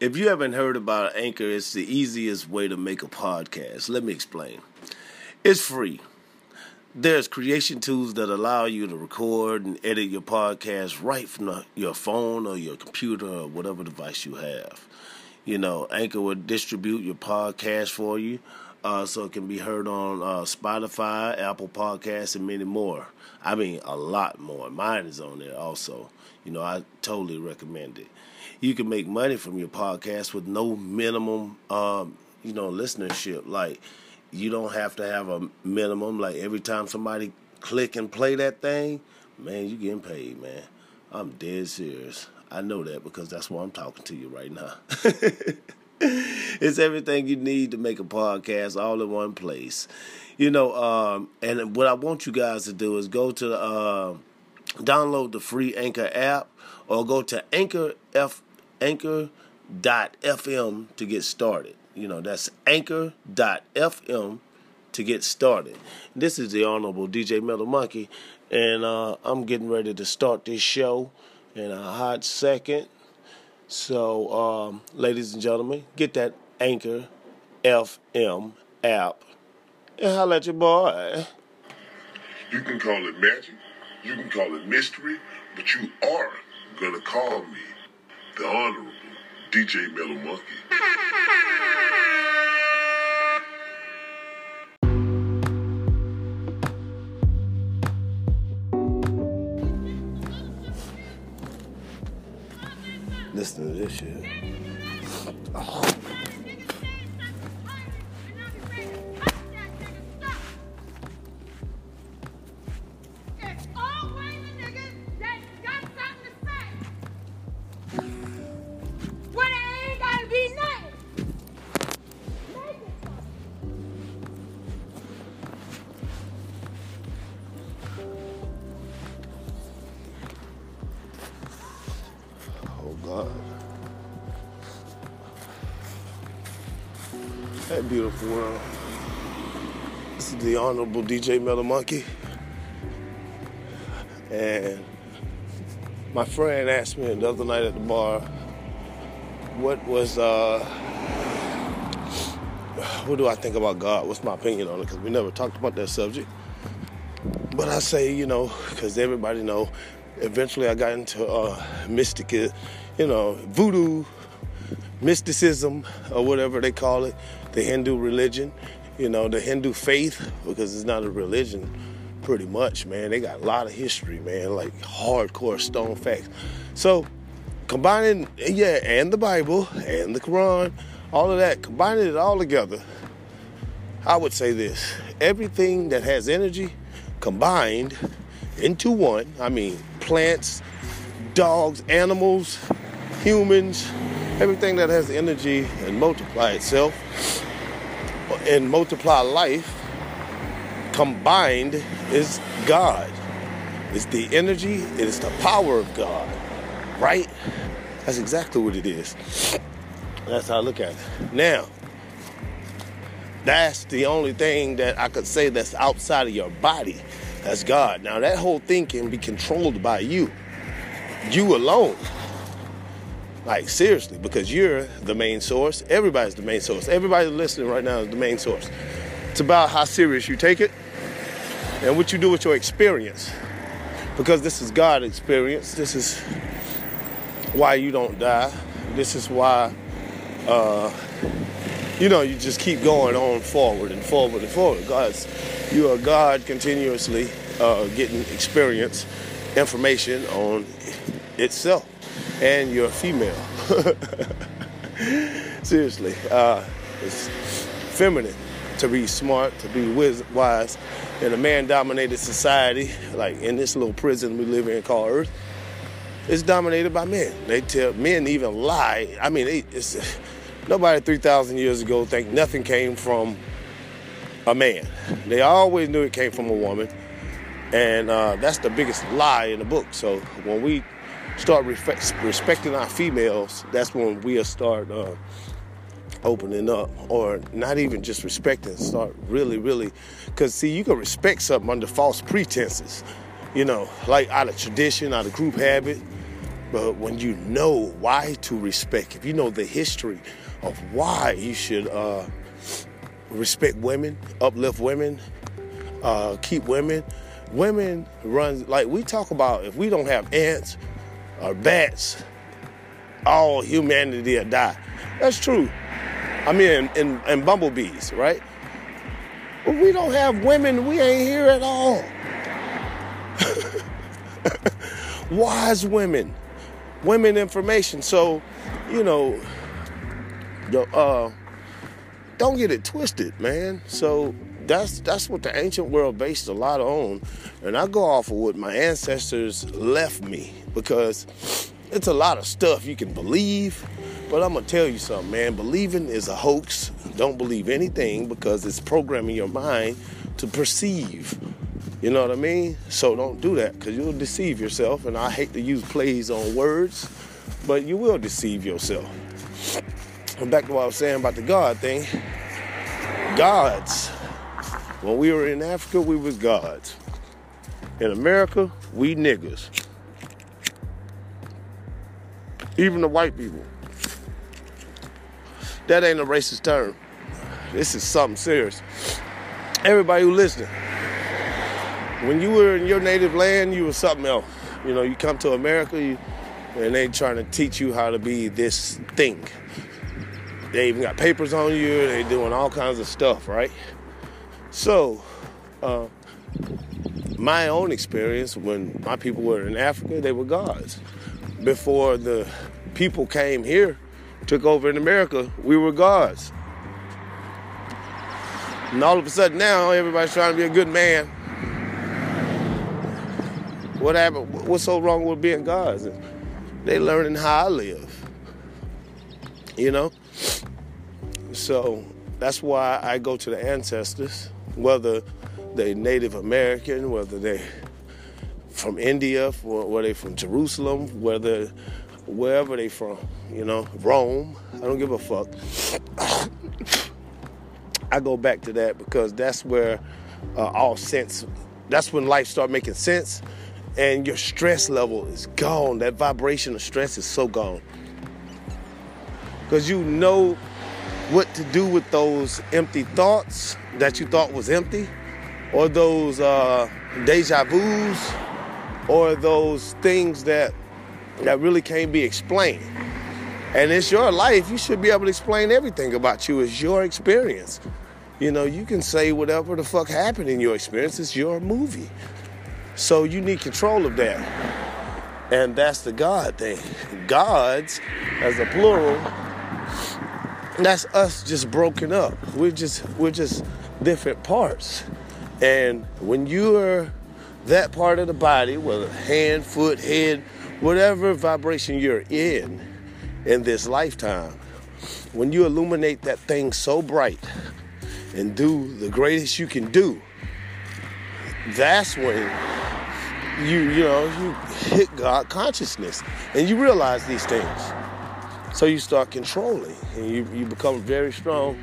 If you haven't heard about Anchor, it's the easiest way to make a podcast. Let me explain. It's free. There's creation tools that allow you to record and edit your podcast right from the, your phone or your computer or whatever device you have. You know, Anchor will distribute your podcast for you uh, so it can be heard on uh, Spotify, Apple Podcasts, and many more. I mean, a lot more. Mine is on there also. You know, I totally recommend it you can make money from your podcast with no minimum, um, you know, listenership. Like you don't have to have a minimum. Like every time somebody click and play that thing, man, you getting paid, man. I'm dead serious. I know that because that's why I'm talking to you right now. it's everything you need to make a podcast all in one place. You know, um, and what I want you guys to do is go to uh, download the free Anchor app or go to Anchor F anchor.fm to get started. You know, that's anchor.fm to get started. This is the Honorable DJ Metal Monkey, and uh, I'm getting ready to start this show in a hot second. So, um, ladies and gentlemen, get that Anchor FM app and holla at your boy. You can call it magic, you can call it mystery, but you are gonna call me the Honorable DJ Mellow Monkey. This shit. Beautiful world. This is the Honorable DJ Metal Monkey. And my friend asked me the other night at the bar, what was, uh, what do I think about God? What's my opinion on it? Because we never talked about that subject. But I say, you know, because everybody know, eventually I got into uh, mystic, you know, voodoo, mysticism, or whatever they call it, the Hindu religion, you know, the Hindu faith, because it's not a religion, pretty much, man. They got a lot of history, man, like hardcore stone facts. So, combining, yeah, and the Bible and the Quran, all of that, combining it all together, I would say this everything that has energy combined into one, I mean, plants, dogs, animals, humans, everything that has energy and multiply itself and multiply life combined is God. It's the energy, it is the power of God, right? That's exactly what it is. That's how I look at it. Now, that's the only thing that I could say that's outside of your body. That's God. Now, that whole thing can be controlled by you, you alone. Like seriously, because you're the main source. Everybody's the main source. Everybody listening right now is the main source. It's about how serious you take it and what you do with your experience. Because this is God experience. This is why you don't die. This is why uh, you know you just keep going on forward and forward and forward. God's you are God continuously uh, getting experience, information on itself and you're a female. Seriously, uh, it's feminine to be smart, to be wise in a man-dominated society, like in this little prison we live in called Earth. It's dominated by men. They tell men even lie. I mean, it's nobody 3,000 years ago think nothing came from a man. They always knew it came from a woman, and uh, that's the biggest lie in the book. So when we start respecting our females, that's when we'll start uh, opening up, or not even just respecting, start really, really, because see, you can respect something under false pretenses, you know, like out of tradition, out of group habit, But when you know why to respect, if you know the history of why you should uh, respect women, uplift women, uh, keep women, women run like we talk about. If we don't have ants or bats, all humanity will die. That's true. I mean, and, and bumblebees, right? But we don't have women. We ain't here at all. Wise women women information. So, you know, uh, don't get it twisted, man. So that's that's what the ancient world based a lot on, and I go off of what my ancestors left me because it's a lot of stuff you can believe, but I'm gonna tell you something, man. Believing is a hoax. Don't believe anything because it's programming your mind to perceive. You know what I mean? So don't do that because you'll deceive yourself. And I hate to use plays on words, but you will deceive yourself. And back to what I was saying about the God thing. Gods. When we were in Africa, we was gods. In America, we niggas. Even the white people. That ain't a racist term. This is something serious. Everybody who listening, when you were in your native land, you were something else. You know, you come to America, you, and they trying to teach you how to be this thing. They even got papers on you. They doing all kinds of stuff, right? So, uh, my own experience when my people were in Africa, they were gods. Before the people came here, took over in America, we were gods. And all of a sudden now, everybody's trying to be a good man what happened? What's so wrong with being gods? They learning how I live. You know? So that's why I go to the ancestors, whether they Native American, whether they from India, whether they from Jerusalem, whether wherever they from, you know, Rome. I don't give a fuck. I go back to that because that's where uh, all sense. That's when life start making sense and your stress level is gone. That vibration of stress is so gone. Because you know what to do with those empty thoughts that you thought was empty, or those uh, deja vus, or those things that that really can't be explained. And it's your life. You should be able to explain everything about you. It's your experience. You know, you can say whatever the fuck happened in your experience. It's your movie. So you need control of that. And that's the God thing. Gods, as a plural, that's us just broken up. We're just we're just different parts. And when you're that part of the body, whether hand, foot, head, whatever vibration you're in in this lifetime, when you illuminate that thing so bright and do the greatest you can do, that's when you you know you hit God consciousness and you realize these things. So you start controlling and you, you become very strong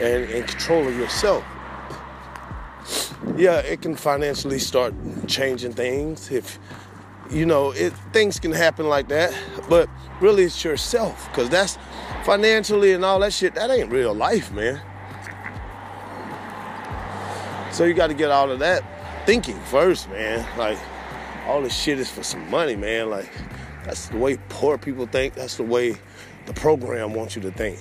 and in control of yourself. Yeah, it can financially start changing things if you know it things can happen like that, but really it's yourself because that's financially and all that shit that ain't real life, man. So you got to get out of that thinking first, man. Like all this shit is for some money, man. Like, that's the way poor people think. That's the way the program wants you to think.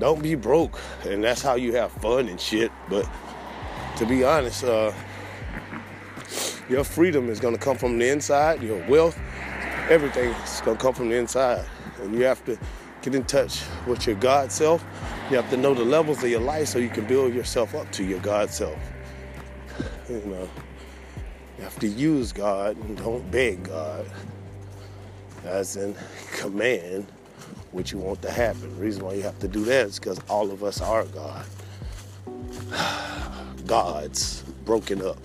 Don't be broke, and that's how you have fun and shit. But to be honest, uh, your freedom is gonna come from the inside. Your wealth, everything is gonna come from the inside, and you have to get in touch with your God self. You have to know the levels of your life so you can build yourself up to your God self. You know. You have to use God and don't beg God. As in command what you want to happen. The reason why you have to do that is because all of us are God. Gods broken up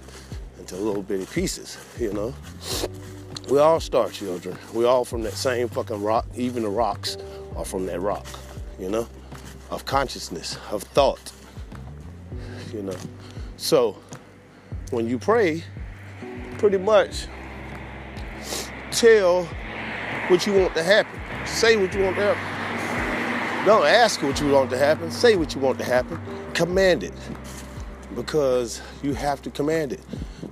into little bitty pieces, you know. We all start children. We all from that same fucking rock. Even the rocks are from that rock, you know, of consciousness, of thought, you know. So when you pray, pretty much tell what you want to happen. Say what you want to happen. Don't ask what you want to happen. Say what you want to happen. Command it. Because you have to command it.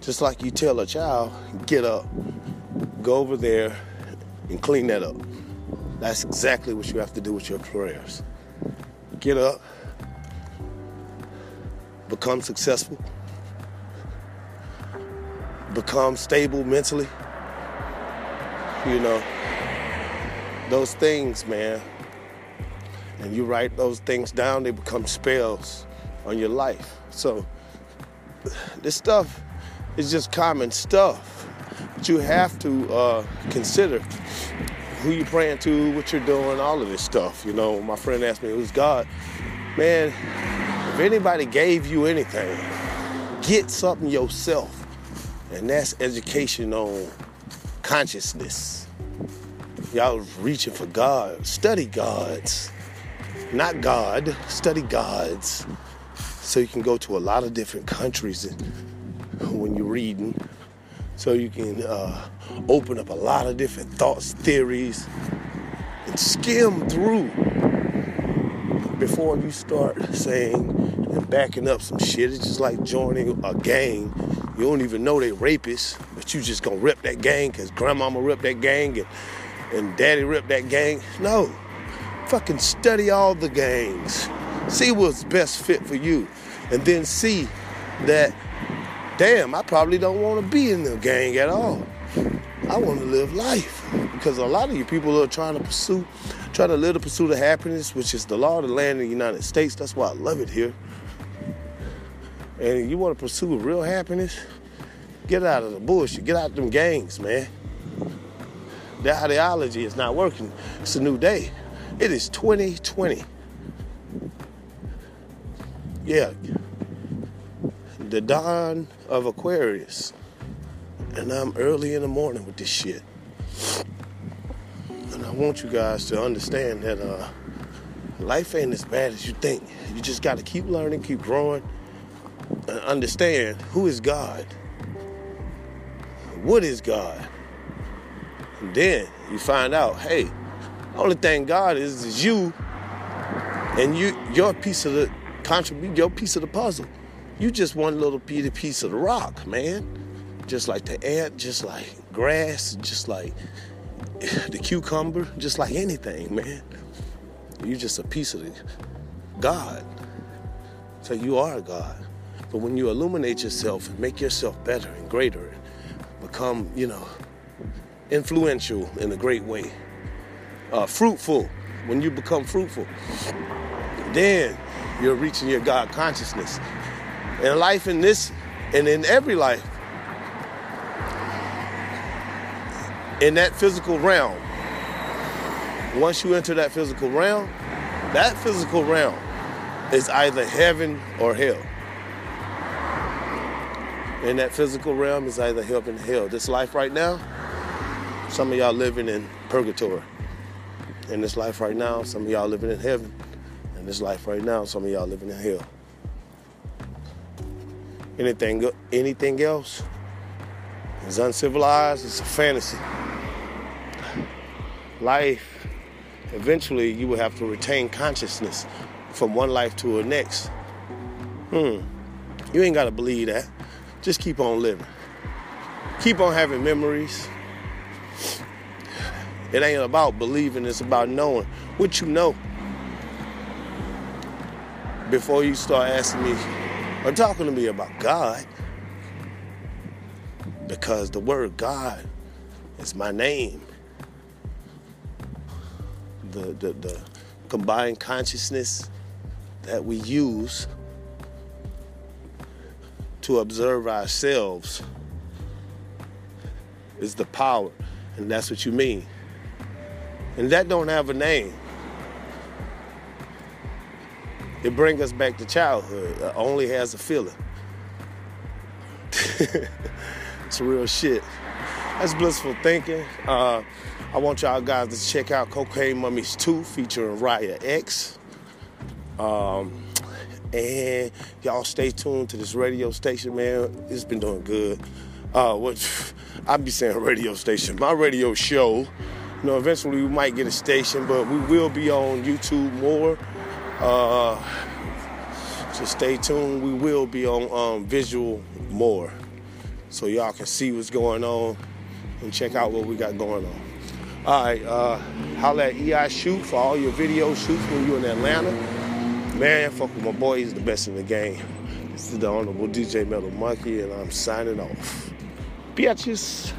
Just like you tell a child, get up, go over there, and clean that up. That's exactly what you have to do with your prayers. Get up, become successful, become stable mentally. You know, those things, man. And you write those things down, they become spells on your life. So, this stuff is just common stuff. But you have to uh, consider who you're praying to, what you're doing, all of this stuff. You know, my friend asked me, who's God? Man, if anybody gave you anything, get something yourself. And that's education on consciousness. Y'all reaching for God. Study gods. Not God, study gods. So you can go to a lot of different countries when you're reading. So you can uh, open up a lot of different thoughts, theories, and skim through before you start saying and backing up some shit. It's just like joining a gang. You don't even know they rapists, but you just gonna rip that gang because grandmama ripped that gang and, and daddy ripped that gang. No. Fucking study all the gangs. See what's best fit for you. And then see that, damn, I probably don't want to be in the gang at all. I want to live life because a lot of you people are trying to pursue, trying to live the pursuit of happiness, which is the law of the land in the United States. That's why I love it here. And you want to pursue real happiness, get out of the bullshit, get out of them gangs, man. That ideology is not working. It's a new day. It is 2020. Yeah. The dawn of Aquarius. And I'm early in the morning with this shit. And I want you guys to understand that uh, life ain't as bad as you think. You just got to keep learning, keep growing, and understand who is God. What is God? And then you find out, hey, only thing God is is you and you your piece of the contribute your piece of the puzzle. You just one little piece of the rock, man just like the ant, just like grass, just like the cucumber, just like anything, man. You're just a piece of the God. So you are God. But when you illuminate yourself and make yourself better and greater and become, you know, influential in a great way, uh, fruitful, when you become fruitful, then you're reaching your God consciousness. And life in this and in every life, in that physical realm, once you enter that physical realm, that physical realm is either heaven or hell. In that physical realm is either heaven or hell. This life right now, some of y'all living in purgatory. In this life right now, some of y'all living in heaven. In this life right now, some of y'all living in hell. Anything, anything else is uncivilized. It's a fantasy life, eventually you will have to retain consciousness from one life to the next. Hmm. You ain't got to believe that. Just keep on living. Keep on having memories. It ain't about believing, it's about knowing. What you know. Before you start asking me or talking to me about God, because the word God is my name. The, the, the combined consciousness that we use to observe ourselves is the power and that's what you mean and that don't have a name it brings us back to childhood it only has a feeling it's real shit that's blissful thinking uh, I want y'all guys to check out Cocaine Mummies 2 featuring Raya X. Um, and y'all stay tuned to this radio station, man. It's been doing good. Uh, what I be saying radio station. My radio show You know, eventually we might get a station, but we will be on YouTube more. Uh, just stay tuned. We will be on um, visual more, so y'all can see what's going on and check out what we got going on. All right, uh, holla at EI Shoot for all your video shoots when you're in Atlanta. Man, fuck with my boy, he's the best in the game. This is the Honorable DJ Metal Monkey, and I'm signing off. Bitches.